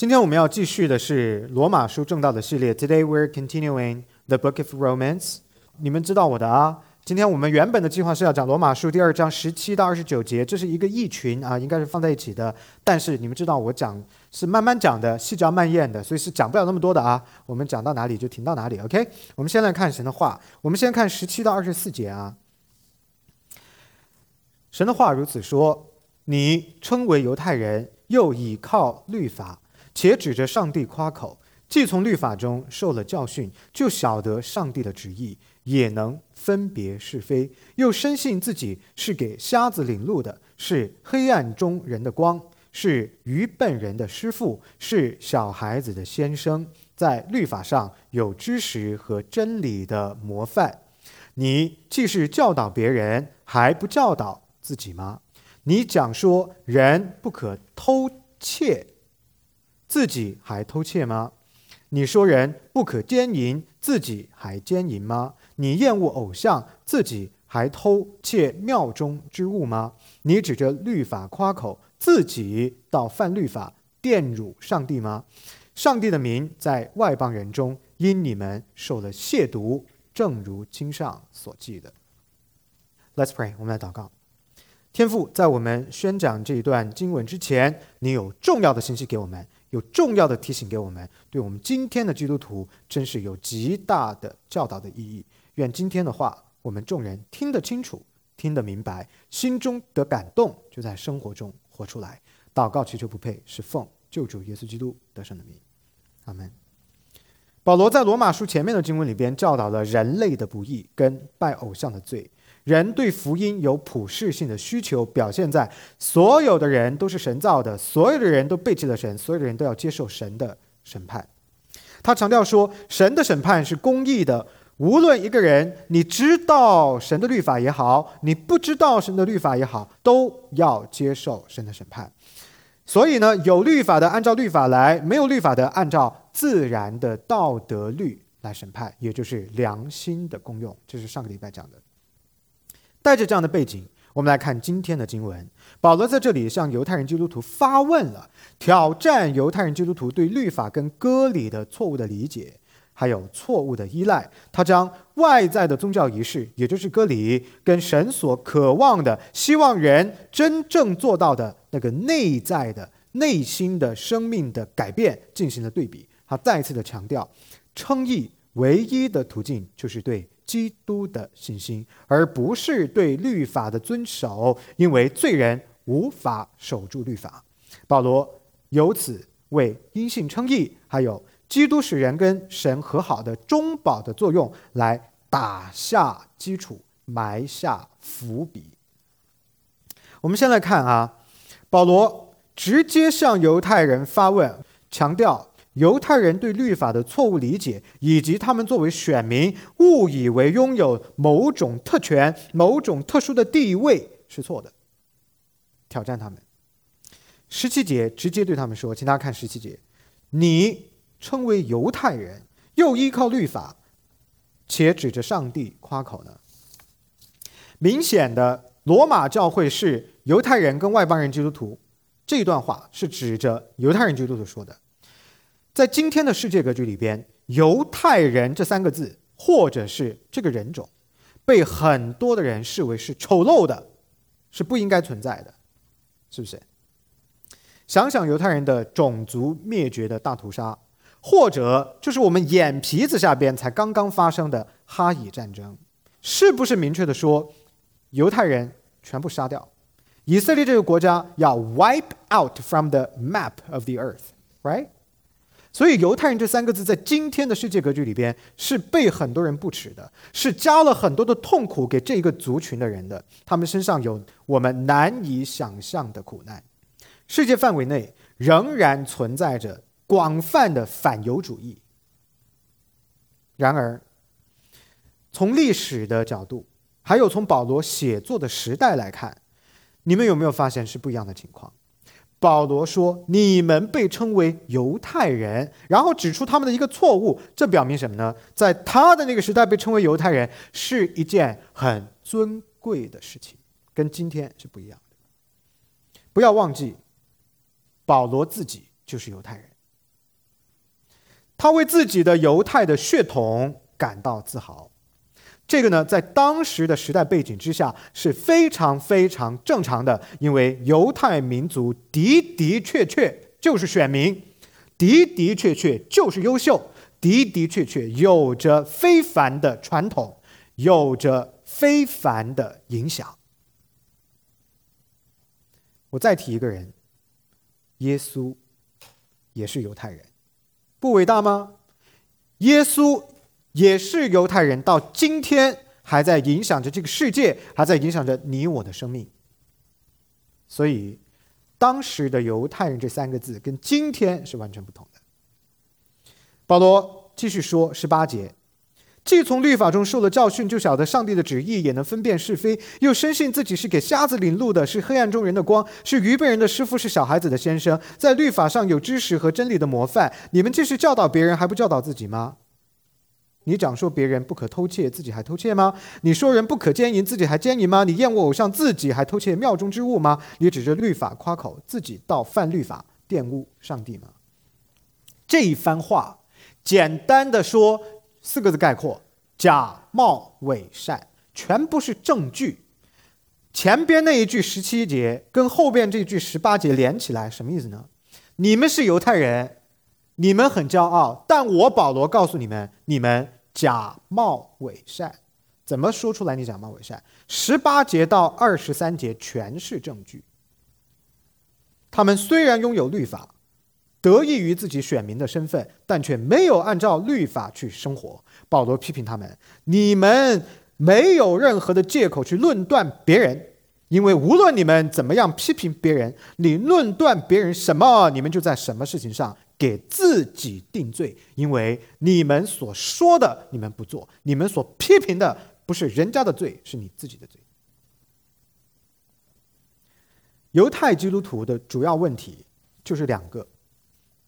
今天我们要继续的是罗马书正道的系列。Today we're continuing the Book of Romans。你们知道我的啊？今天我们原本的计划是要讲罗马书第二章十七到二十九节，这是一个异群啊，应该是放在一起的。但是你们知道我讲是慢慢讲的，细嚼慢咽的，所以是讲不了那么多的啊。我们讲到哪里就停到哪里，OK？我们先来看神的话，我们先看十七到二十四节啊。神的话如此说：你称为犹太人，又倚靠律法。且指着上帝夸口，既从律法中受了教训，就晓得上帝的旨意，也能分别是非，又深信自己是给瞎子领路的，是黑暗中人的光，是愚笨人的师傅，是小孩子的先生，在律法上有知识和真理的模范。你既是教导别人，还不教导自己吗？你讲说人不可偷窃。自己还偷窃吗？你说人不可奸淫，自己还奸淫吗？你厌恶偶像，自己还偷窃庙中之物吗？你指着律法夸口，自己倒犯律法，玷辱上帝吗？上帝的名在外邦人中因你们受了亵渎，正如经上所记的。Let's pray，我们来祷告。天父，在我们宣讲这一段经文之前，你有重要的信息给我们。有重要的提醒给我们，对我们今天的基督徒真是有极大的教导的意义。愿今天的话，我们众人听得清楚，听得明白，心中得感动，就在生活中活出来。祷告祈求不配，是奉救主耶稣基督得胜的名。阿门。保罗在罗马书前面的经文里边教导了人类的不义跟拜偶像的罪。人对福音有普世性的需求，表现在所有的人都是神造的，所有的人都背弃了神，所有的人都要接受神的审判。他强调说，神的审判是公义的，无论一个人你知道神的律法也好，你不知道神的律法也好，都要接受神的审判。所以呢，有律法的按照律法来，没有律法的按照自然的道德律来审判，也就是良心的功用。这是上个礼拜讲的。带着这样的背景，我们来看今天的经文。保罗在这里向犹太人基督徒发问了，挑战犹太人基督徒对律法跟割礼的错误的理解，还有错误的依赖。他将外在的宗教仪式，也就是割礼，跟神所渴望的、希望人真正做到的那个内在的、内心的生命的改变进行了对比。他再次的强调，称义唯一的途径就是对。基督的信心，而不是对律法的遵守，因为罪人无法守住律法。保罗由此为因信称义，还有基督使人跟神和好的中保的作用来打下基础，埋下伏笔。我们先来看啊，保罗直接向犹太人发问，强调。犹太人对律法的错误理解，以及他们作为选民误以为拥有某种特权、某种特殊的地位是错的。挑战他们。十七节直接对他们说：“请大家看十七节，你称为犹太人，又依靠律法，且指着上帝夸口呢？”明显的，罗马教会是犹太人跟外邦人基督徒。这段话是指着犹太人基督徒说的。在今天的世界格局里边，“犹太人”这三个字，或者是这个人种，被很多的人视为是丑陋的，是不应该存在的，是不是？想想犹太人的种族灭绝的大屠杀，或者就是我们眼皮子下边才刚刚发生的哈以战争，是不是明确的说，犹太人全部杀掉？以色列这个国家要 wipe out from the map of the earth，right？所以，犹太人这三个字在今天的世界格局里边是被很多人不耻的，是加了很多的痛苦给这个族群的人的。他们身上有我们难以想象的苦难。世界范围内仍然存在着广泛的反犹主义。然而，从历史的角度，还有从保罗写作的时代来看，你们有没有发现是不一样的情况？保罗说：“你们被称为犹太人，然后指出他们的一个错误，这表明什么呢？在他的那个时代被称为犹太人是一件很尊贵的事情，跟今天是不一样的。不要忘记，保罗自己就是犹太人，他为自己的犹太的血统感到自豪。这个呢，在当时的时代背景之下是非常非常正常的，因为犹太民族的的确确就是选民，的的确确就是优秀，的的确确有着非凡的传统，有着非凡的影响。我再提一个人，耶稣也是犹太人，不伟大吗？耶稣。也是犹太人，到今天还在影响着这个世界，还在影响着你我的生命。所以，当时的犹太人这三个字跟今天是完全不同的。保罗继续说十八节：既从律法中受了教训，就晓得上帝的旨意，也能分辨是非，又深信自己是给瞎子领路的，是黑暗中人的光，是愚笨人的师傅，是小孩子的先生，在律法上有知识和真理的模范。你们既是教导别人，还不教导自己吗？你讲说别人不可偷窃，自己还偷窃吗？你说人不可奸淫，自己还奸淫吗？你厌恶偶像，自己还偷窃庙中之物吗？你指着律法夸口，自己倒犯律法，玷污上帝吗？这一番话，简单的说四个字概括：假冒伪善，全部是证据。前边那一句十七节跟后边这句十八节连起来，什么意思呢？你们是犹太人。你们很骄傲，但我保罗告诉你们，你们假冒伪善。怎么说出来？你假冒伪善？十八节到二十三节全是证据。他们虽然拥有律法，得益于自己选民的身份，但却没有按照律法去生活。保罗批评他们：你们没有任何的借口去论断别人，因为无论你们怎么样批评别人，你论断别人什么，你们就在什么事情上。给自己定罪，因为你们所说的你们不做，你们所批评的不是人家的罪，是你自己的罪。犹太基督徒的主要问题就是两个，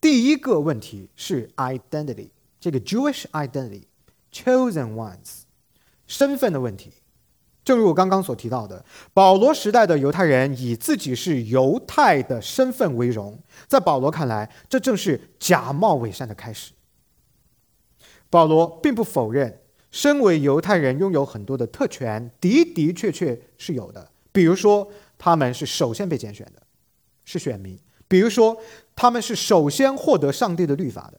第一个问题是 identity，这个 Jewish identity，chosen ones，身份的问题。正如我刚刚所提到的，保罗时代的犹太人以自己是犹太的身份为荣，在保罗看来，这正是假冒伪善的开始。保罗并不否认，身为犹太人拥有很多的特权，的的确确是有的。比如说，他们是首先被拣选的，是选民；比如说，他们是首先获得上帝的律法的；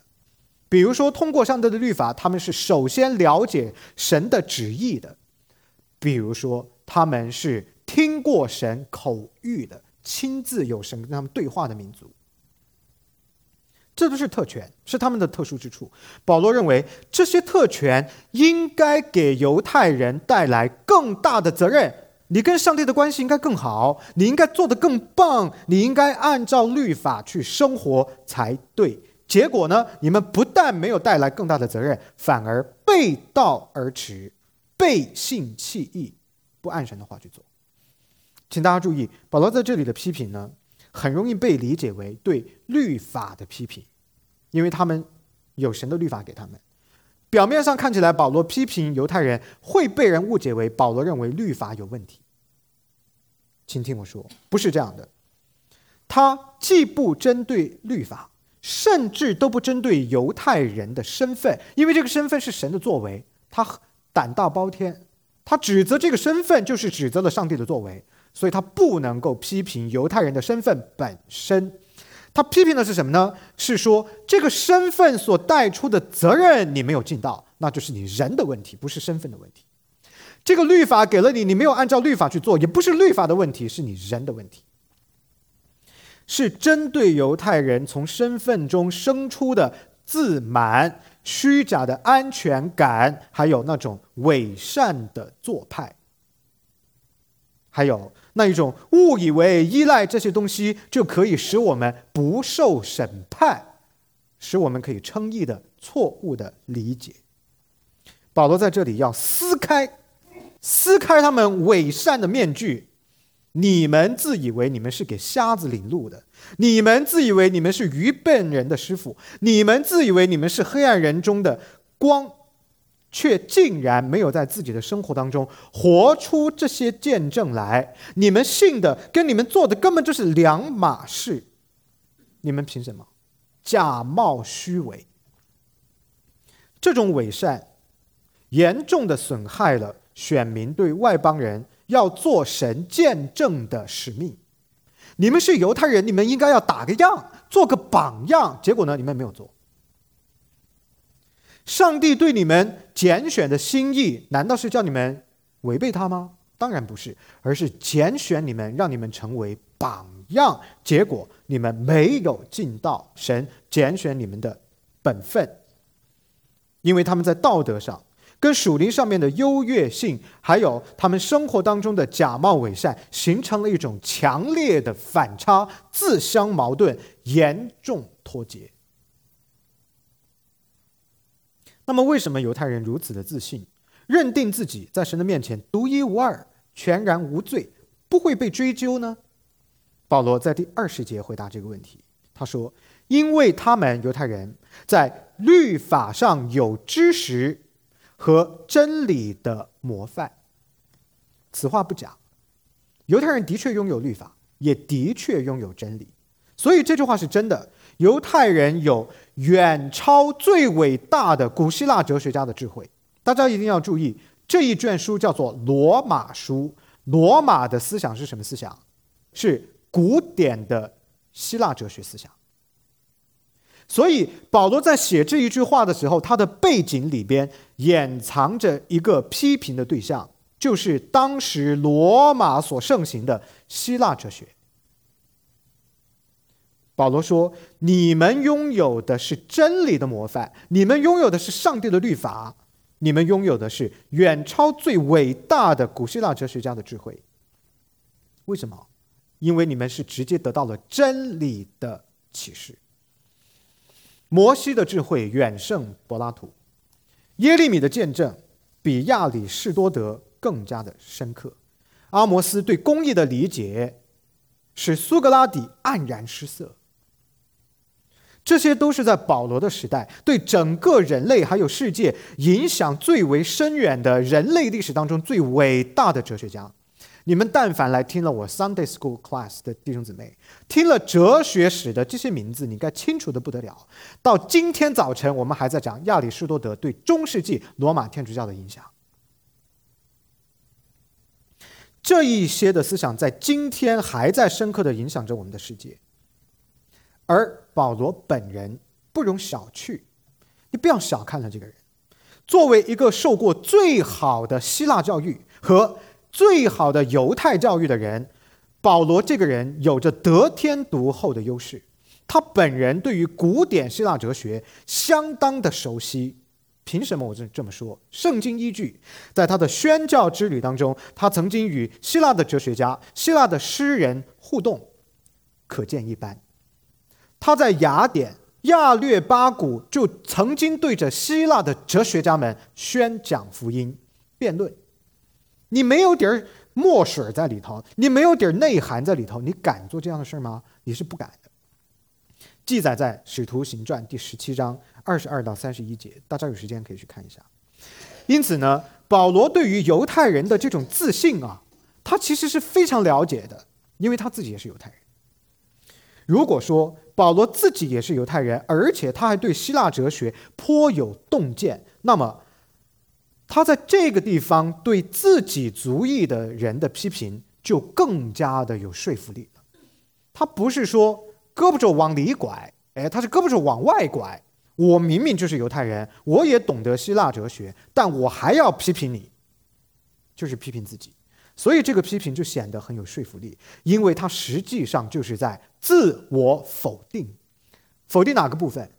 比如说，通过上帝的律法，他们是首先了解神的旨意的。比如说，他们是听过神口谕的，亲自有神跟他们对话的民族，这都是特权，是他们的特殊之处。保罗认为，这些特权应该给犹太人带来更大的责任。你跟上帝的关系应该更好，你应该做得更棒，你应该按照律法去生活才对。结果呢，你们不但没有带来更大的责任，反而背道而驰。背信弃义，不按神的话去做，请大家注意，保罗在这里的批评呢，很容易被理解为对律法的批评，因为他们有神的律法给他们。表面上看起来，保罗批评犹太人会被人误解为保罗认为律法有问题。请听我说，不是这样的。他既不针对律法，甚至都不针对犹太人的身份，因为这个身份是神的作为。他。胆大包天，他指责这个身份就是指责了上帝的作为，所以他不能够批评犹太人的身份本身。他批评的是什么呢？是说这个身份所带出的责任你没有尽到，那就是你人的问题，不是身份的问题。这个律法给了你，你没有按照律法去做，也不是律法的问题，是你人的问题。是针对犹太人从身份中生出的自满。虚假的安全感，还有那种伪善的做派，还有那一种误以为依赖这些东西就可以使我们不受审判，使我们可以称义的错误的理解。保罗在这里要撕开，撕开他们伪善的面具。你们自以为你们是给瞎子领路的，你们自以为你们是愚笨人的师傅，你们自以为你们是黑暗人中的光，却竟然没有在自己的生活当中活出这些见证来。你们信的跟你们做的根本就是两码事。你们凭什么假冒虚伪？这种伪善严重的损害了选民对外邦人要做神见证的使命。你们是犹太人，你们应该要打个样，做个榜样。结果呢，你们没有做。上帝对你们拣选的心意，难道是叫你们违背他吗？当然不是，而是拣选你们，让你们成为榜样。结果你们没有尽到神拣选你们的本分，因为他们在道德上跟属灵上面的优越性，还有他们生活当中的假冒伪善，形成了一种强烈的反差，自相矛盾，严重脱节。那么，为什么犹太人如此的自信，认定自己在神的面前独一无二、全然无罪，不会被追究呢？保罗在第二十节回答这个问题，他说：“因为他们犹太人在律法上有知识和真理的模范。”此话不假，犹太人的确拥有律法，也的确拥有真理，所以这句话是真的。犹太人有远超最伟大的古希腊哲学家的智慧。大家一定要注意，这一卷书叫做《罗马书》。罗马的思想是什么思想？是古典的希腊哲学思想。所以保罗在写这一句话的时候，他的背景里边掩藏着一个批评的对象，就是当时罗马所盛行的希腊哲学。保罗说：“你们拥有的是真理的模范，你们拥有的是上帝的律法，你们拥有的是远超最伟大的古希腊哲学家的智慧。为什么？因为你们是直接得到了真理的启示。摩西的智慧远胜柏拉图，耶利米的见证比亚里士多德更加的深刻，阿摩斯对公义的理解使苏格拉底黯然失色。”这些都是在保罗的时代对整个人类还有世界影响最为深远的人类历史当中最伟大的哲学家。你们但凡来听了我 Sunday School Class 的弟兄姊妹，听了哲学史的这些名字，你该清楚的不得了。到今天早晨，我们还在讲亚里士多德对中世纪罗马天主教的影响。这一些的思想在今天还在深刻的影响着我们的世界。而保罗本人不容小觑，你不要小看了这个人。作为一个受过最好的希腊教育和最好的犹太教育的人，保罗这个人有着得天独厚的优势。他本人对于古典希腊哲学相当的熟悉。凭什么我这这么说？圣经依据，在他的宣教之旅当中，他曾经与希腊的哲学家、希腊的诗人互动，可见一斑。他在雅典亚略巴谷就曾经对着希腊的哲学家们宣讲福音、辩论。你没有点墨水在里头，你没有点内涵在里头，你敢做这样的事吗？你是不敢的。记载在《使徒行传》第十七章二十二到三十一节，大家有时间可以去看一下。因此呢，保罗对于犹太人的这种自信啊，他其实是非常了解的，因为他自己也是犹太人。如果说保罗自己也是犹太人，而且他还对希腊哲学颇有洞见，那么他在这个地方对自己族裔的人的批评就更加的有说服力了。他不是说胳膊肘往里拐，哎，他是胳膊肘往外拐。我明明就是犹太人，我也懂得希腊哲学，但我还要批评你，就是批评自己。所以这个批评就显得很有说服力，因为他实际上就是在自我否定，否定哪个部分？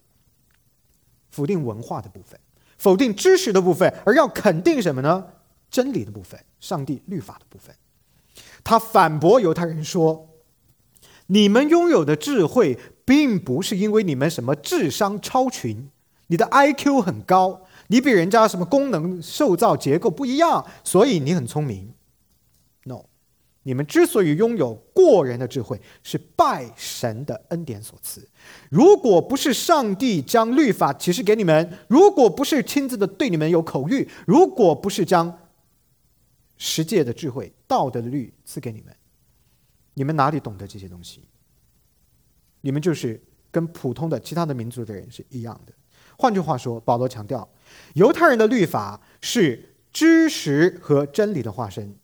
否定文化的部分，否定知识的部分，而要肯定什么呢？真理的部分，上帝律法的部分。他反驳犹太人说：“你们拥有的智慧，并不是因为你们什么智商超群，你的 IQ 很高，你比人家什么功能受造结构不一样，所以你很聪明。”你们之所以拥有过人的智慧，是拜神的恩典所赐。如果不是上帝将律法启示给你们，如果不是亲自的对你们有口谕，如果不是将十诫的智慧、道德的律赐给你们，你们哪里懂得这些东西？你们就是跟普通的其他的民族的人是一样的。换句话说，保罗强调，犹太人的律法是知识和真理的化身，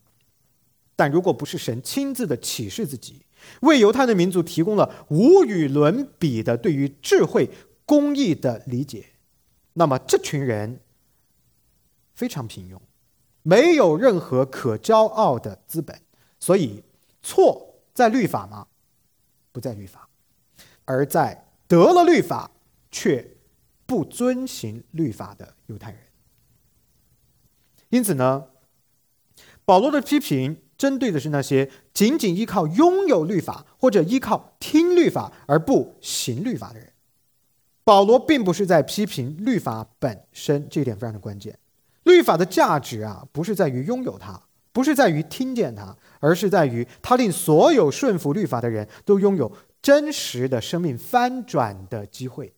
但如果不是神亲自的启示自己，为犹太的民族提供了无与伦比的对于智慧、公义的理解，那么这群人非常平庸，没有任何可骄傲的资本。所以，错在律法吗？不在律法，而在得了律法却不遵行律法的犹太人。因此呢，保罗的批评针对的是那些仅仅依靠拥有律法或者依靠听律法而不行律法的人。保罗并不是在批评律法本身，这一点非常的关键。律法的价值啊，不是在于拥有它。不是在于听见它，而是在于它令所有顺服律法的人都拥有真实的生命翻转的机会。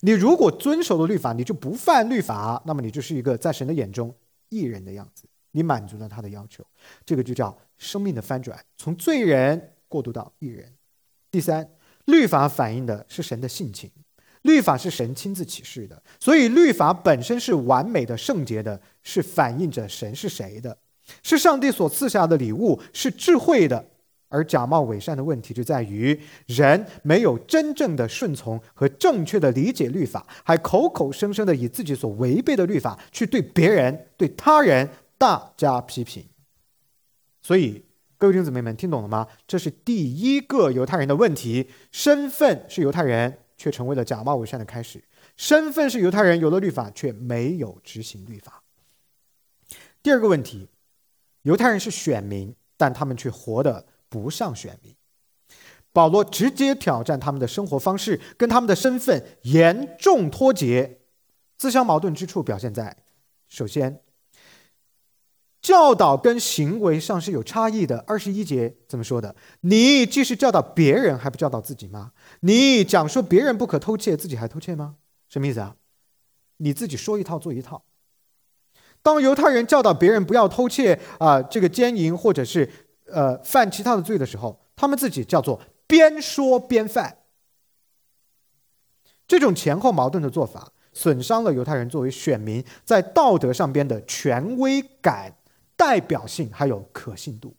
你如果遵守了律法，你就不犯律法，那么你就是一个在神的眼中义人的样子，你满足了他的要求，这个就叫生命的翻转，从罪人过渡到义人。第三，律法反映的是神的性情，律法是神亲自启示的，所以律法本身是完美的、圣洁的，是反映着神是谁的。是上帝所赐下的礼物，是智慧的，而假冒伪善的问题就在于人没有真正的顺从和正确的理解律法，还口口声声的以自己所违背的律法去对别人、对他人大加批评。所以，各位弟姊妹们，听懂了吗？这是第一个犹太人的问题：身份是犹太人，却成为了假冒伪善的开始；身份是犹太人，有了律法，却没有执行律法。第二个问题。犹太人是选民，但他们却活得不像选民。保罗直接挑战他们的生活方式跟他们的身份严重脱节，自相矛盾之处表现在：首先，教导跟行为上是有差异的。二十一节怎么说的？你既是教导别人，还不教导自己吗？你讲说别人不可偷窃，自己还偷窃吗？什么意思啊？你自己说一套做一套。当犹太人教导别人不要偷窃啊，这个奸淫或者是呃犯其他的罪的时候，他们自己叫做边说边犯。这种前后矛盾的做法，损伤了犹太人作为选民在道德上边的权威感、代表性还有可信度。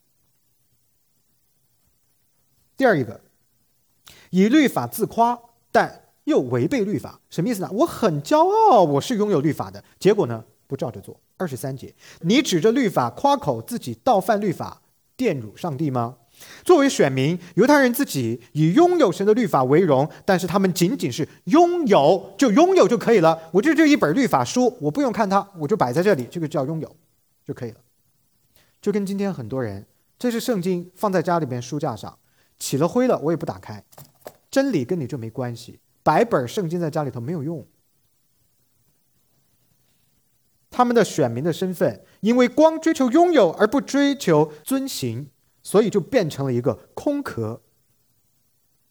第二一个，以律法自夸，但又违背律法，什么意思呢？我很骄傲，我是拥有律法的，结果呢，不照着做。二十三节，你指着律法夸口自己倒犯律法，玷辱上帝吗？作为选民，犹太人自己以拥有神的律法为荣，但是他们仅仅是拥有，就拥有就可以了。我就这一本律法书，我不用看它，我就摆在这里，这个叫拥有就可以了。就跟今天很多人，这是圣经放在家里边书架上，起了灰了，我也不打开。真理跟你就没关系，白本圣经在家里头没有用。他们的选民的身份，因为光追求拥有而不追求遵行，所以就变成了一个空壳，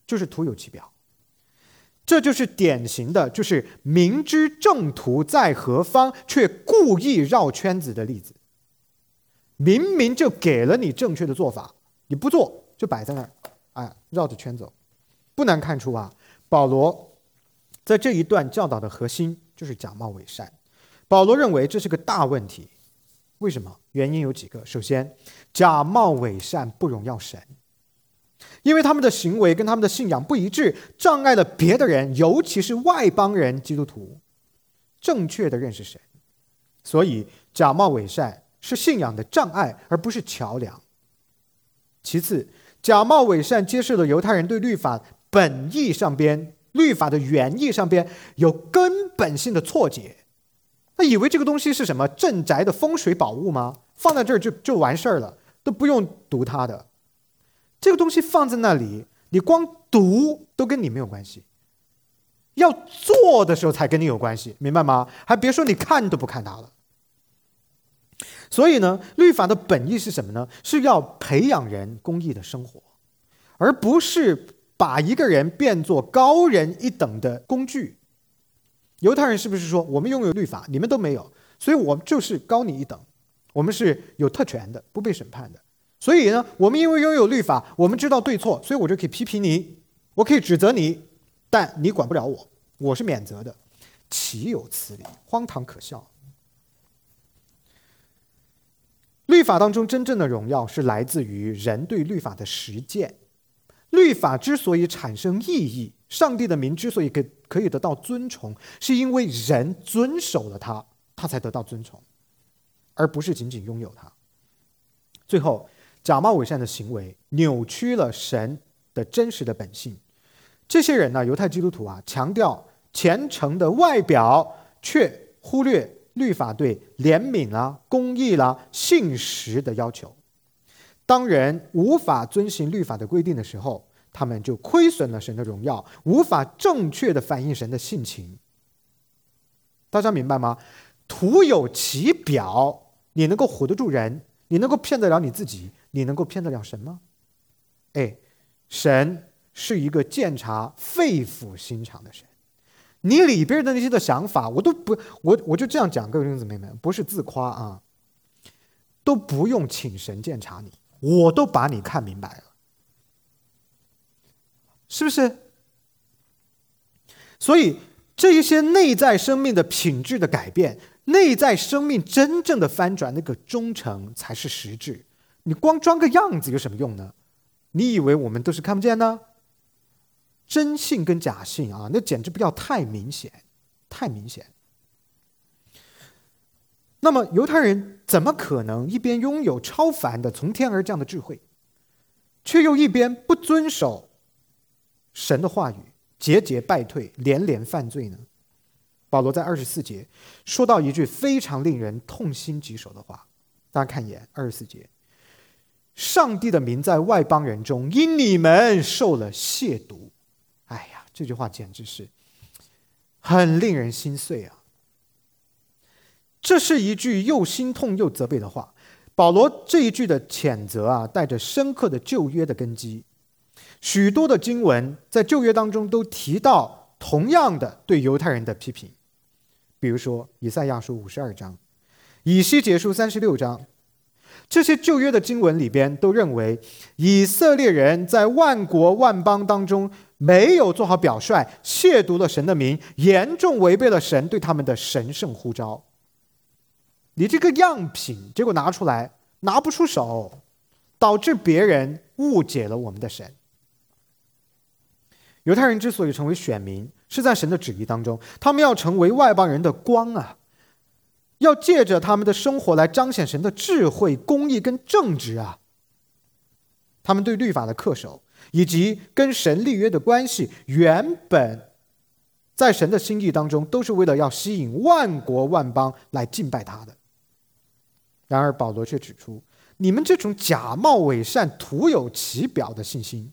就是徒有其表。这就是典型的，就是明知正途在何方，却故意绕圈子的例子。明明就给了你正确的做法，你不做就摆在那儿，哎，绕着圈走。不难看出啊，保罗在这一段教导的核心就是假冒伪善。保罗认为这是个大问题，为什么？原因有几个。首先，假冒伪善不荣耀神，因为他们的行为跟他们的信仰不一致，障碍了别的人，尤其是外邦人基督徒正确的认识神。所以，假冒伪善是信仰的障碍，而不是桥梁。其次，假冒伪善揭示了犹太人对律法本意上边、律法的原意上边有根本性的错解。他以为这个东西是什么镇宅的风水宝物吗？放在这儿就就完事儿了，都不用读它的。这个东西放在那里，你光读都跟你没有关系，要做的时候才跟你有关系，明白吗？还别说你看都不看它了。所以呢，律法的本意是什么呢？是要培养人公义的生活，而不是把一个人变作高人一等的工具。犹太人是不是说我们拥有律法，你们都没有，所以我就是高你一等，我们是有特权的，不被审判的。所以呢，我们因为拥有律法，我们知道对错，所以我就可以批评你，我可以指责你，但你管不了我，我是免责的。岂有此理！荒唐可笑。律法当中真正的荣耀是来自于人对律法的实践。律法之所以产生意义，上帝的名之所以可可以得到尊崇，是因为人遵守了它，他才得到尊崇，而不是仅仅拥有它。最后，假冒伪善的行为扭曲了神的真实的本性。这些人呢，犹太基督徒啊，强调虔诚的外表，却忽略律法对怜悯啦、公义啦、信实的要求。当人无法遵循律法的规定的时候，他们就亏损了神的荣耀，无法正确的反映神的性情。大家明白吗？徒有其表，你能够唬得住人？你能够骗得了你自己？你能够骗得了神吗？哎，神。是一个鉴察肺腑心肠的神，你里边的那些的想法，我都不，我我就这样讲，各位弟兄姊妹们，不是自夸啊，都不用请神鉴察你，我都把你看明白了，是不是？所以这一些内在生命的品质的改变，内在生命真正的翻转，那个忠诚才是实质。你光装个样子有什么用呢？你以为我们都是看不见呢？真性跟假性啊，那简直不要太明显，太明显。那么犹太人怎么可能一边拥有超凡的从天而降的智慧，却又一边不遵守神的话语，节节败退，连连犯罪呢？保罗在二十四节说到一句非常令人痛心疾首的话，大家看一眼二十四节：上帝的名在外邦人中因你们受了亵渎。这句话简直是很令人心碎啊！这是一句又心痛又责备的话。保罗这一句的谴责啊，带着深刻的旧约的根基。许多的经文在旧约当中都提到同样的对犹太人的批评，比如说以赛亚书五十二章、以西结书三十六章，这些旧约的经文里边都认为以色列人在万国万邦当中。没有做好表率，亵渎了神的名，严重违背了神对他们的神圣呼召。你这个样品，结果拿出来拿不出手，导致别人误解了我们的神。犹太人之所以成为选民，是在神的旨意当中，他们要成为外邦人的光啊，要借着他们的生活来彰显神的智慧、公义跟正直啊。他们对律法的恪守。以及跟神立约的关系，原本在神的心意当中，都是为了要吸引万国万邦来敬拜他的。然而保罗却指出，你们这种假冒伪善、徒有其表的信心，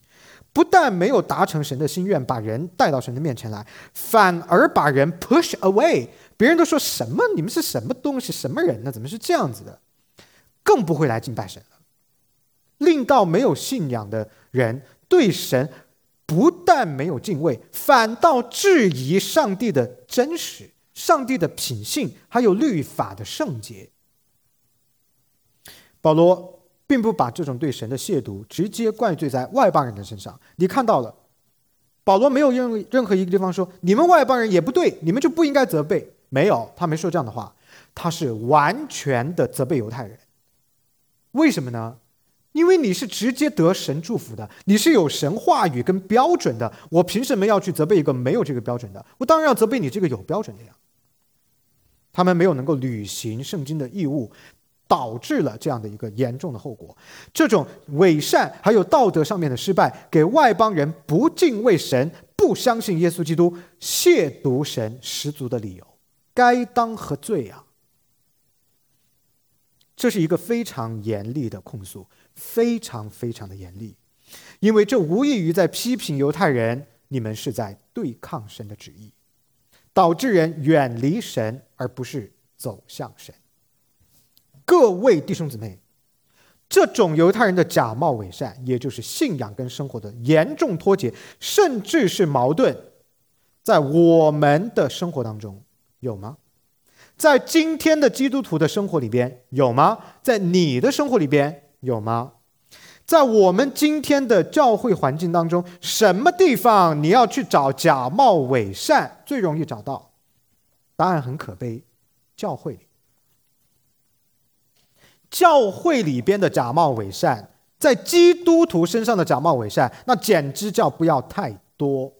不但没有达成神的心愿，把人带到神的面前来，反而把人 push away。别人都说什么？你们是什么东西？什么人呢？怎么是这样子的？更不会来敬拜神了，令到没有信仰的人。对神不但没有敬畏，反倒质疑上帝的真实、上帝的品性，还有律法的圣洁。保罗并不把这种对神的亵渎直接怪罪在外邦人的身上。你看到了，保罗没有任任何一个地方说你们外邦人也不对，你们就不应该责备。没有，他没说这样的话，他是完全的责备犹太人。为什么呢？因为你是直接得神祝福的，你是有神话语跟标准的，我凭什么要去责备一个没有这个标准的？我当然要责备你这个有标准的呀。他们没有能够履行圣经的义务，导致了这样的一个严重的后果。这种伪善还有道德上面的失败，给外邦人不敬畏神、不相信耶稣基督、亵渎神十足的理由，该当何罪啊？这是一个非常严厉的控诉。非常非常的严厉，因为这无异于在批评犹太人，你们是在对抗神的旨意，导致人远离神，而不是走向神。各位弟兄姊妹，这种犹太人的假冒伪善，也就是信仰跟生活的严重脱节，甚至是矛盾，在我们的生活当中有吗？在今天的基督徒的生活里边有吗？在你的生活里边？有吗？在我们今天的教会环境当中，什么地方你要去找假冒伪善最容易找到？答案很可悲，教会里，教会里边的假冒伪善，在基督徒身上的假冒伪善，那简直叫不要太多。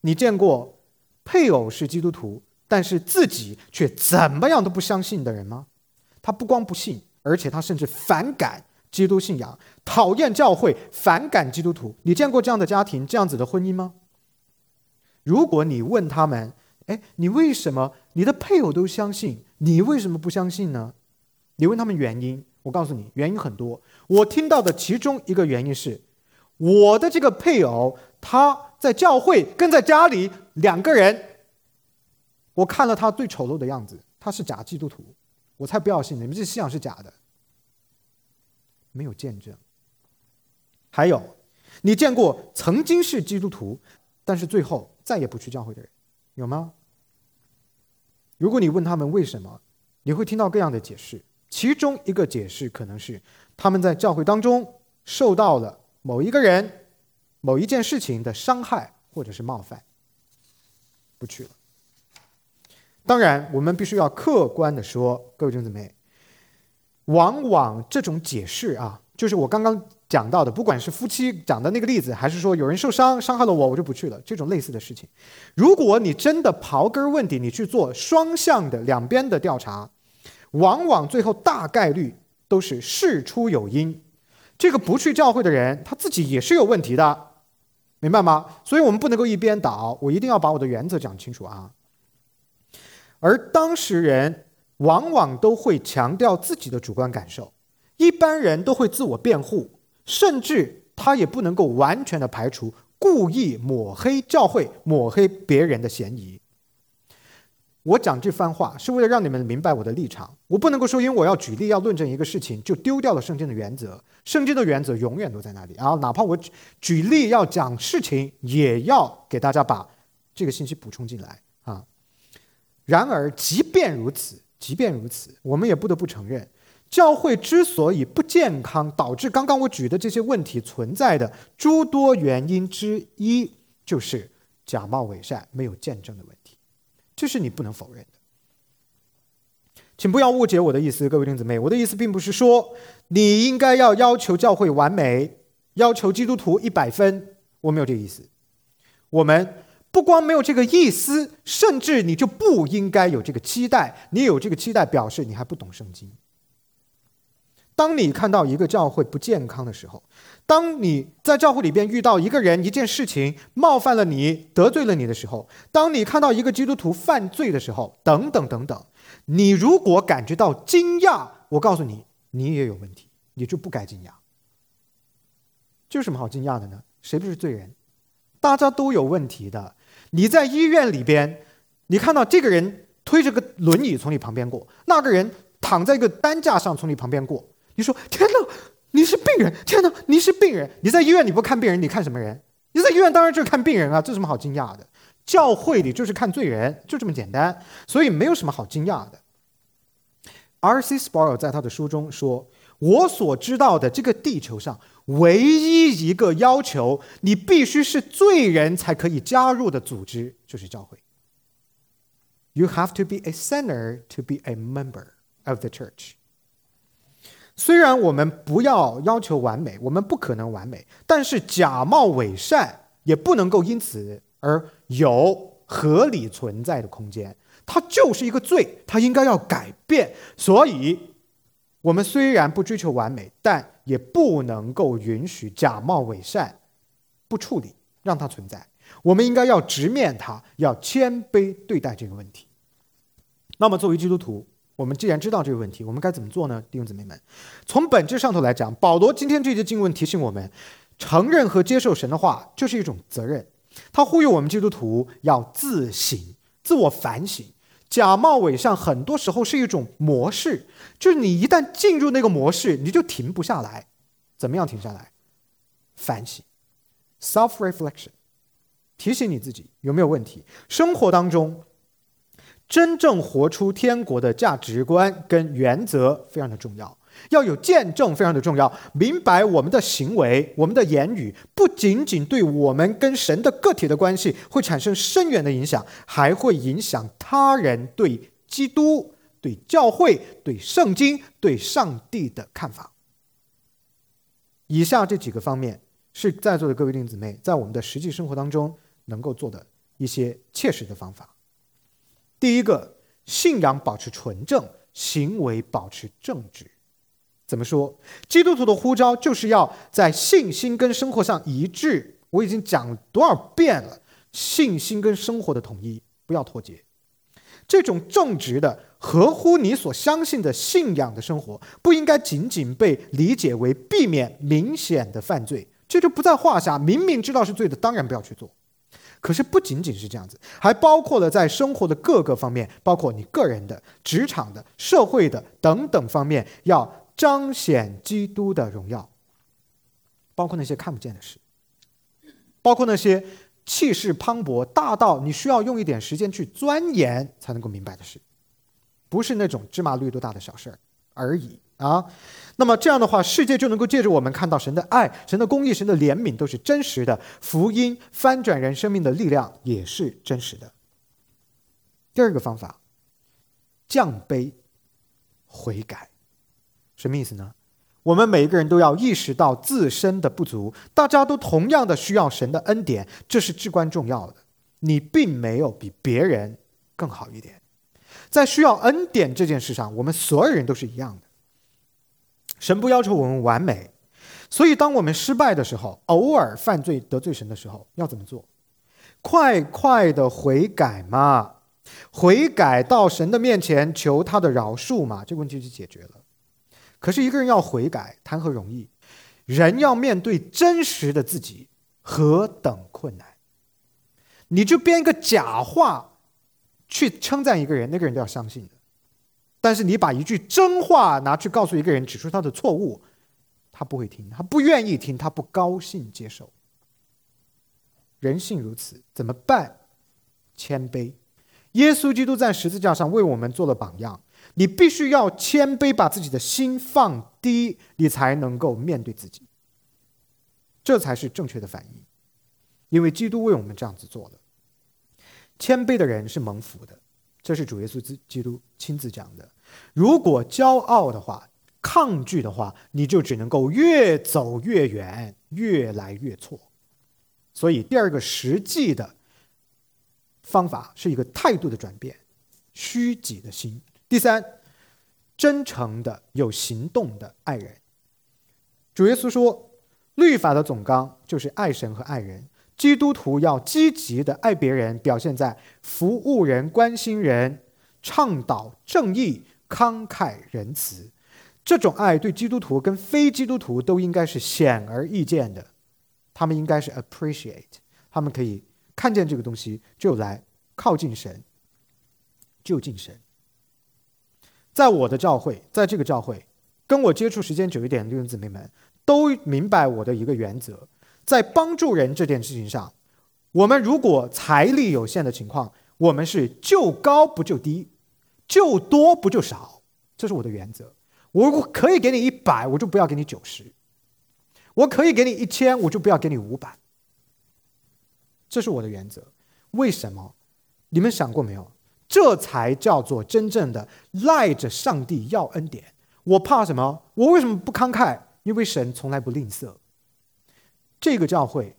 你见过配偶是基督徒，但是自己却怎么样都不相信的人吗？他不光不信，而且他甚至反感基督信仰，讨厌教会，反感基督徒。你见过这样的家庭、这样子的婚姻吗？如果你问他们：“哎，你为什么你的配偶都相信，你为什么不相信呢？”你问他们原因，我告诉你，原因很多。我听到的其中一个原因是，我的这个配偶他。在教会跟在家里两个人，我看了他最丑陋的样子，他是假基督徒，我才不要信！你们这信仰是假的，没有见证。还有，你见过曾经是基督徒，但是最后再也不去教会的人，有吗？如果你问他们为什么，你会听到各样的解释。其中一个解释可能是他们在教会当中受到了某一个人。某一件事情的伤害或者是冒犯，不去了。当然，我们必须要客观的说，各位兄弟兄姊妹，往往这种解释啊，就是我刚刚讲到的，不管是夫妻讲的那个例子，还是说有人受伤伤害了我，我就不去了，这种类似的事情。如果你真的刨根问底，你去做双向的两边的调查，往往最后大概率都是事出有因。这个不去教会的人，他自己也是有问题的。明白吗？所以我们不能够一边倒，我一定要把我的原则讲清楚啊。而当事人往往都会强调自己的主观感受，一般人都会自我辩护，甚至他也不能够完全的排除故意抹黑教会、抹黑别人的嫌疑。我讲这番话是为了让你们明白我的立场。我不能够说，因为我要举例、要论证一个事情，就丢掉了圣经的原则。圣经的原则永远都在那里。然后，哪怕我举例要讲事情，也要给大家把这个信息补充进来。然而，即便如此，即便如此，我们也不得不承认，教会之所以不健康，导致刚刚我举的这些问题存在的诸多原因之一，就是假冒伪善、没有见证的问题。这是你不能否认的，请不要误解我的意思，各位弟兄姊妹，我的意思并不是说你应该要要求教会完美，要求基督徒一百分，我没有这个意思。我们不光没有这个意思，甚至你就不应该有这个期待。你有这个期待，表示你还不懂圣经。当你看到一个教会不健康的时候，当你在教会里边遇到一个人、一件事情冒犯了你、得罪了你的时候，当你看到一个基督徒犯罪的时候，等等等等，你如果感觉到惊讶，我告诉你，你也有问题，你就不该惊讶。这有什么好惊讶的呢？谁不是罪人？大家都有问题的。你在医院里边，你看到这个人推着个轮椅从你旁边过，那个人躺在一个担架上从你旁边过。你说：“天哪，你是病人！天哪，你是病人！你在医院你不看病人，你看什么人？你在医院当然就是看病人啊，这什么好惊讶的？教会里就是看罪人，就这么简单，所以没有什么好惊讶的。”R.C. Sproul 在他的书中说：“我所知道的这个地球上唯一一个要求你必须是罪人才可以加入的组织，就是教会。You have to be a sinner to be a member of the church.” 虽然我们不要要求完美，我们不可能完美，但是假冒伪善也不能够因此而有合理存在的空间。它就是一个罪，它应该要改变。所以，我们虽然不追求完美，但也不能够允许假冒伪善不处理，让它存在。我们应该要直面它，要谦卑对待这个问题。那么，作为基督徒。我们既然知道这个问题，我们该怎么做呢？弟兄姊妹们，从本质上头来讲，保罗今天这节经文提醒我们，承认和接受神的话就是一种责任。他呼吁我们基督徒要自省、自我反省。假冒伪善很多时候是一种模式，就是你一旦进入那个模式，你就停不下来。怎么样停下来？反省，self-reflection，提醒你自己有没有问题。生活当中。真正活出天国的价值观跟原则非常的重要。要有见证非常的重要。明白我们的行为、我们的言语，不仅仅对我们跟神的个体的关系会产生深远的影响，还会影响他人对基督、对教会、对圣经、对上帝的看法。以下这几个方面是在座的各位弟兄姊妹在我们的实际生活当中能够做的一些切实的方法。第一个，信仰保持纯正，行为保持正直。怎么说？基督徒的呼召就是要在信心跟生活上一致。我已经讲多少遍了，信心跟生活的统一，不要脱节。这种正直的、合乎你所相信的信仰的生活，不应该仅仅被理解为避免明显的犯罪，这就不在话下。明明知道是罪的，当然不要去做。可是不仅仅是这样子，还包括了在生活的各个方面，包括你个人的、职场的、社会的等等方面，要彰显基督的荣耀。包括那些看不见的事，包括那些气势磅礴、大到你需要用一点时间去钻研才能够明白的事，不是那种芝麻绿豆大的小事儿而已。啊，那么这样的话，世界就能够借着我们看到神的爱、神的公义、神的怜悯都是真实的，福音翻转人生命的力量也是真实的。第二个方法，降杯悔改，什么意思呢？我们每一个人都要意识到自身的不足，大家都同样的需要神的恩典，这是至关重要的。你并没有比别人更好一点，在需要恩典这件事上，我们所有人都是一样的。神不要求我们完美，所以当我们失败的时候，偶尔犯罪得罪神的时候，要怎么做？快快的悔改嘛，悔改到神的面前求他的饶恕嘛，这个问题就解决了。可是一个人要悔改，谈何容易？人要面对真实的自己，何等困难！你就编一个假话去称赞一个人，那个人都要相信的。但是你把一句真话拿去告诉一个人，指出他的错误，他不会听，他不愿意听，他不高兴接受。人性如此，怎么办？谦卑。耶稣基督在十字架上为我们做了榜样，你必须要谦卑，把自己的心放低，你才能够面对自己。这才是正确的反应，因为基督为我们这样子做了。谦卑的人是蒙福的。这是主耶稣基督亲自讲的。如果骄傲的话、抗拒的话，你就只能够越走越远，越来越错。所以，第二个实际的方法是一个态度的转变，虚己的心。第三，真诚的、有行动的爱人。主耶稣说，律法的总纲就是爱神和爱人。基督徒要积极的爱别人，表现在服务人、关心人、倡导正义、慷慨仁慈。这种爱对基督徒跟非基督徒都应该是显而易见的，他们应该是 appreciate，他们可以看见这个东西就来靠近神、就近神。在我的教会，在这个教会，跟我接触时间久一点的弟兄姊妹们都明白我的一个原则。在帮助人这件事情上，我们如果财力有限的情况，我们是就高不就低，就多不就少，这是我的原则。我可以给你一百，我就不要给你九十；我可以给你一千，我就不要给你五百。这是我的原则。为什么？你们想过没有？这才叫做真正的赖着上帝要恩典。我怕什么？我为什么不慷慨？因为神从来不吝啬。这个教会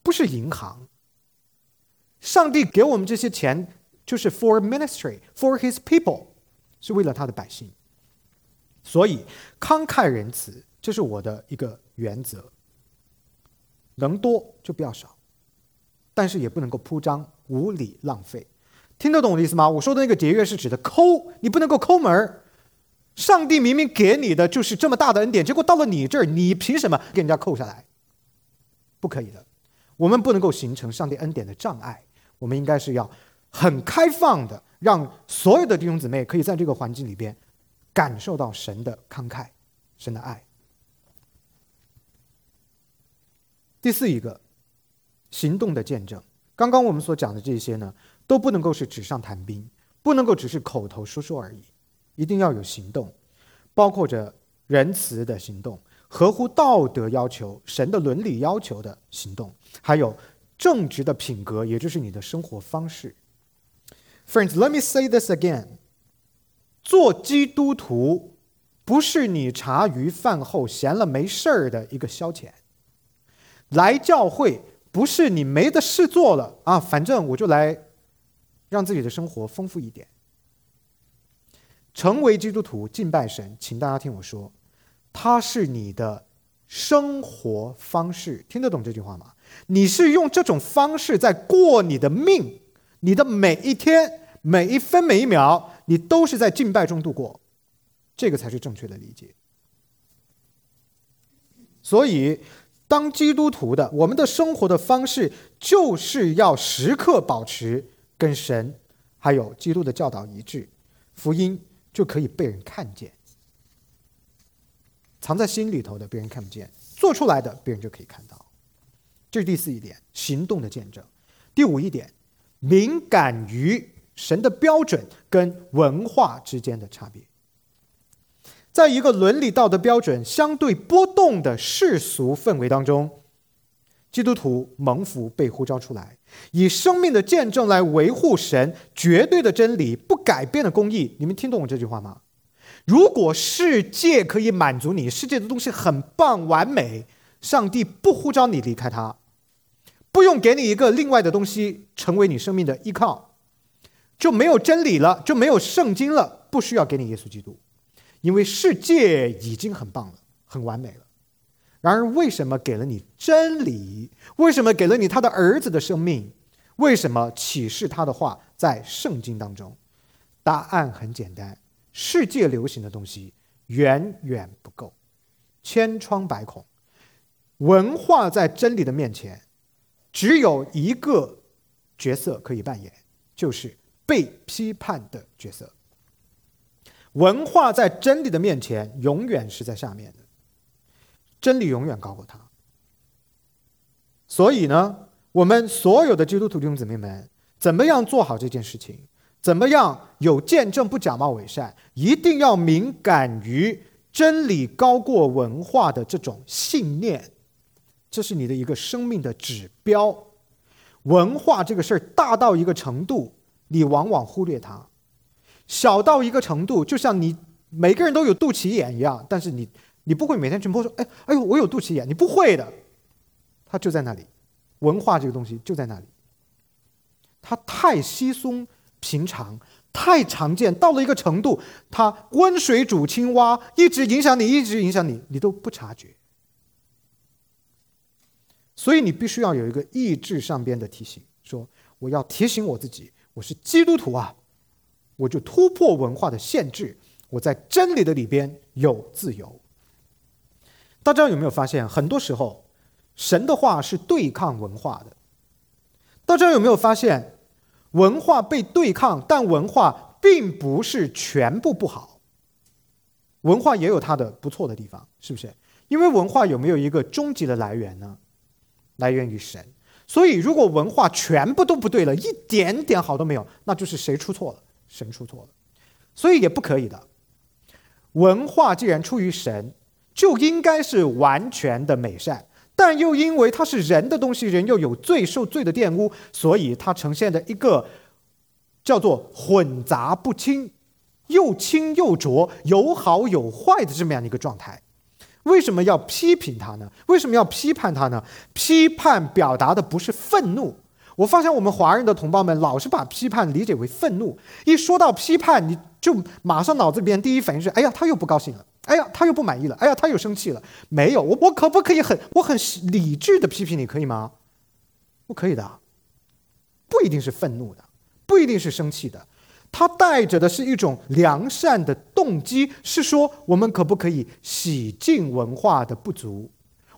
不是银行。上帝给我们这些钱，就是 for ministry for His people，是为了他的百姓。所以慷慨仁慈，这是我的一个原则。能多就不要少，但是也不能够铺张无理浪费。听得懂我的意思吗？我说的那个节约是指的抠，你不能够抠门儿。上帝明明给你的就是这么大的恩典，结果到了你这儿，你凭什么给人家扣下来？不可以的，我们不能够形成上帝恩典的障碍。我们应该是要很开放的，让所有的弟兄姊妹可以在这个环境里边感受到神的慷慨、神的爱。第四一个，行动的见证。刚刚我们所讲的这些呢，都不能够是纸上谈兵，不能够只是口头说说而已，一定要有行动，包括着仁慈的行动，合乎道德要求、神的伦理要求的行动，还有正直的品格，也就是你的生活方式。Friends, let me say this again. 做基督徒不是你茶余饭后闲了没事儿的一个消遣。来教会不是你没的事做了啊，反正我就来让自己的生活丰富一点。成为基督徒敬拜神，请大家听我说，它是你的生活方式，听得懂这句话吗？你是用这种方式在过你的命，你的每一天、每一分、每一秒，你都是在敬拜中度过，这个才是正确的理解。所以，当基督徒的，我们的生活的方式就是要时刻保持跟神还有基督的教导一致，福音。就可以被人看见，藏在心里头的别人看不见，做出来的别人就可以看到。这是第四一点，行动的见证。第五一点，敏感于神的标准跟文化之间的差别。在一个伦理道德标准相对波动的世俗氛围当中，基督徒蒙福被呼召出来。以生命的见证来维护神绝对的真理、不改变的公义。你们听懂我这句话吗？如果世界可以满足你，世界的东西很棒、完美，上帝不呼召你离开它，不用给你一个另外的东西成为你生命的依靠，就没有真理了，就没有圣经了，不需要给你耶稣基督，因为世界已经很棒了，很完美了。然而，为什么给了你真理？为什么给了你他的儿子的生命？为什么启示他的话在圣经当中？答案很简单：世界流行的东西远远不够，千疮百孔。文化在真理的面前，只有一个角色可以扮演，就是被批判的角色。文化在真理的面前，永远是在下面的。真理永远高过他，所以呢，我们所有的基督徒弟兄姊妹们，怎么样做好这件事情？怎么样有见证不假冒伪善？一定要敏感于真理高过文化的这种信念，这是你的一个生命的指标。文化这个事儿大到一个程度，你往往忽略它；小到一个程度，就像你每个人都有肚脐眼一样，但是你。你不会每天去摸说，哎，哎呦，我有肚脐眼，你不会的，它就在那里，文化这个东西就在那里，它太稀松平常，太常见，到了一个程度，它温水煮青蛙，一直影响你，一直影响你，你都不察觉。所以你必须要有一个意志上边的提醒，说我要提醒我自己，我是基督徒啊，我就突破文化的限制，我在真理的里边有自由。大家有没有发现，很多时候，神的话是对抗文化的。大家有没有发现，文化被对抗，但文化并不是全部不好。文化也有它的不错的地方，是不是？因为文化有没有一个终极的来源呢？来源于神。所以，如果文化全部都不对了，一点点好都没有，那就是谁出错了？神出错了。所以也不可以的。文化既然出于神。就应该是完全的美善，但又因为它是人的东西，人又有罪受罪的玷污，所以它呈现的一个叫做混杂不清、又清又浊、有好有坏的这么样的一个状态。为什么要批评它呢？为什么要批判它呢？批判表达的不是愤怒。我发现我们华人的同胞们老是把批判理解为愤怒，一说到批判，你就马上脑子里边第一反应是：哎呀，他又不高兴了。哎呀，他又不满意了。哎呀，他又生气了。没有，我我可不可以很我很理智的批评你，可以吗？不可以的，不一定是愤怒的，不一定是生气的，他带着的是一种良善的动机，是说我们可不可以洗净文化的不足？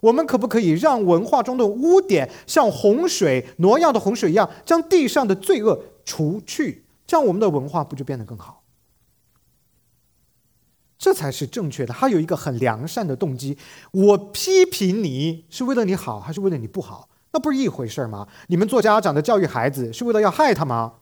我们可不可以让文化中的污点像洪水挪样的洪水一样，将地上的罪恶除去？这样我们的文化不就变得更好？这才是正确的。他有一个很良善的动机。我批评你是为了你好，还是为了你不好？那不是一回事吗？你们做家长的教育孩子是为了要害他吗？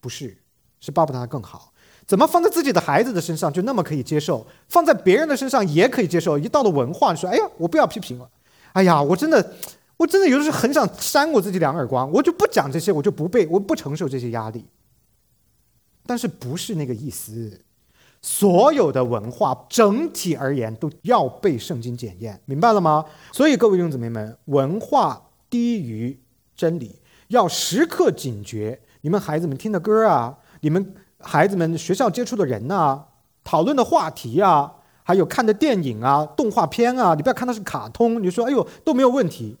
不是，是巴不得他更好。怎么放在自己的孩子的身上就那么可以接受，放在别人的身上也可以接受？一到了文化，说：“哎呀，我不要批评了。”哎呀，我真的，我真的有的时候很想扇我自己两耳光，我就不讲这些，我就不背，我不承受这些压力。但是不是那个意思？所有的文化整体而言都要被圣经检验，明白了吗？所以各位弟兄姊妹们，文化低于真理，要时刻警觉。你们孩子们听的歌啊，你们。孩子们学校接触的人呐，讨论的话题啊，还有看的电影啊、动画片啊，你不要看它是卡通，你说哎呦都没有问题，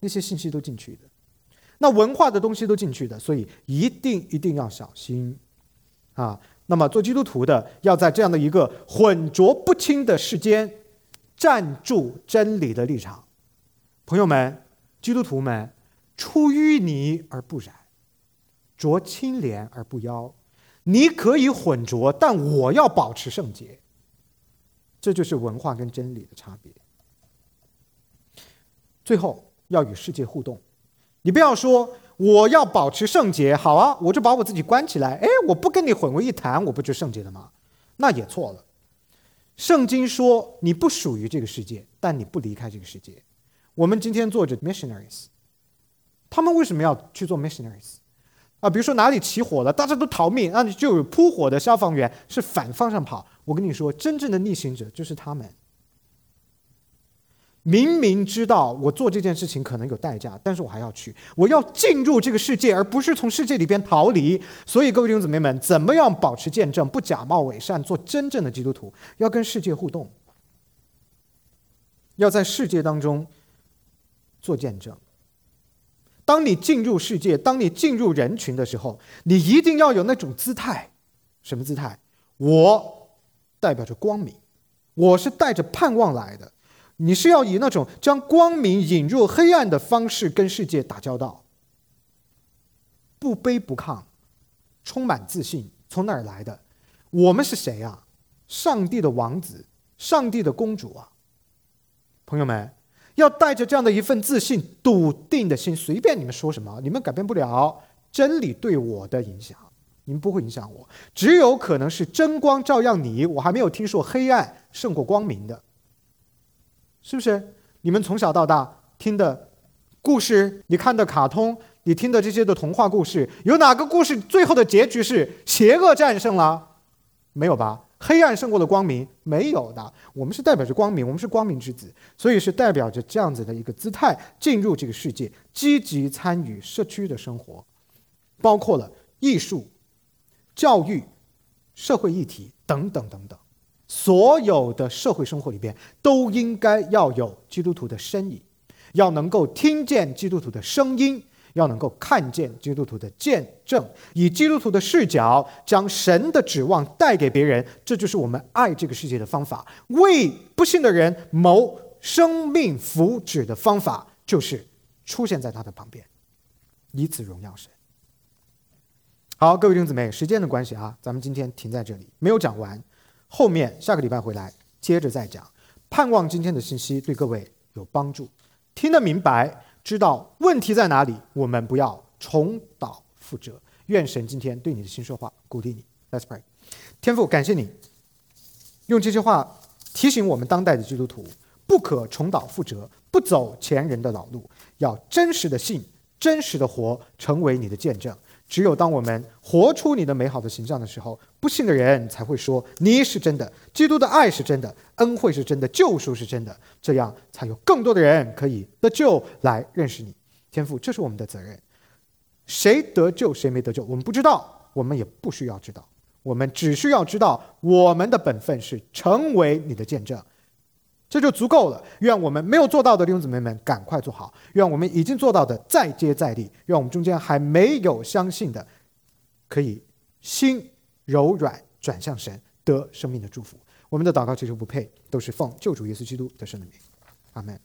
那些信息都进去的，那文化的东西都进去的，所以一定一定要小心啊。那么做基督徒的要在这样的一个混浊不清的世间，站住真理的立场。朋友们，基督徒们，出淤泥而不染，濯清涟而不妖。你可以混浊，但我要保持圣洁。这就是文化跟真理的差别。最后要与世界互动，你不要说我要保持圣洁，好啊，我就把我自己关起来，哎，我不跟你混为一谈，我不就圣洁了吗？那也错了。圣经说你不属于这个世界，但你不离开这个世界。我们今天做着 missionaries，他们为什么要去做 missionaries？啊，比如说哪里起火了，大家都逃命，那你就有扑火的消防员是反方向跑。我跟你说，真正的逆行者就是他们。明明知道我做这件事情可能有代价，但是我还要去，我要进入这个世界，而不是从世界里边逃离。所以各位弟兄姊妹们，怎么样保持见证，不假冒伪善，做真正的基督徒？要跟世界互动，要在世界当中做见证。当你进入世界，当你进入人群的时候，你一定要有那种姿态，什么姿态？我代表着光明，我是带着盼望来的。你是要以那种将光明引入黑暗的方式跟世界打交道，不卑不亢，充满自信。从哪儿来的？我们是谁啊？上帝的王子，上帝的公主啊！朋友们。要带着这样的一份自信、笃定的心，随便你们说什么，你们改变不了真理对我的影响，你们不会影响我。只有可能是真光照耀你，我还没有听说黑暗胜过光明的，是不是？你们从小到大听的故事，你看的卡通，你听的这些的童话故事，有哪个故事最后的结局是邪恶战胜了？没有吧？黑暗胜过了光明，没有的。我们是代表着光明，我们是光明之子，所以是代表着这样子的一个姿态进入这个世界，积极参与社区的生活，包括了艺术、教育、社会议题等等等等，所有的社会生活里边都应该要有基督徒的身影，要能够听见基督徒的声音。要能够看见基督徒的见证，以基督徒的视角将神的指望带给别人，这就是我们爱这个世界的方法。为不幸的人谋生命福祉的方法，就是出现在他的旁边，以此荣耀神。好，各位弟兄姊妹，时间的关系啊，咱们今天停在这里，没有讲完，后面下个礼拜回来接着再讲。盼望今天的信息对各位有帮助，听得明白。知道问题在哪里，我们不要重蹈覆辙。愿神今天对你的心说话，鼓励你。Let's pray。天父，感谢你用这些话提醒我们当代的基督徒，不可重蹈覆辙，不走前人的老路，要真实的信，真实的活，成为你的见证。只有当我们活出你的美好的形象的时候，不信的人才会说你是真的，基督的爱是真的，恩惠是真的，救赎是真的，这样才有更多的人可以得救来认识你。天父，这是我们的责任。谁得救，谁没得救，我们不知道，我们也不需要知道，我们只需要知道我们的本分是成为你的见证。这就足够了。愿我们没有做到的弟兄姊妹们赶快做好；愿我们已经做到的再接再厉；愿我们中间还没有相信的，可以心柔软转向神，得生命的祝福。我们的祷告其实不配，都是奉救主耶稣基督的圣名。阿门。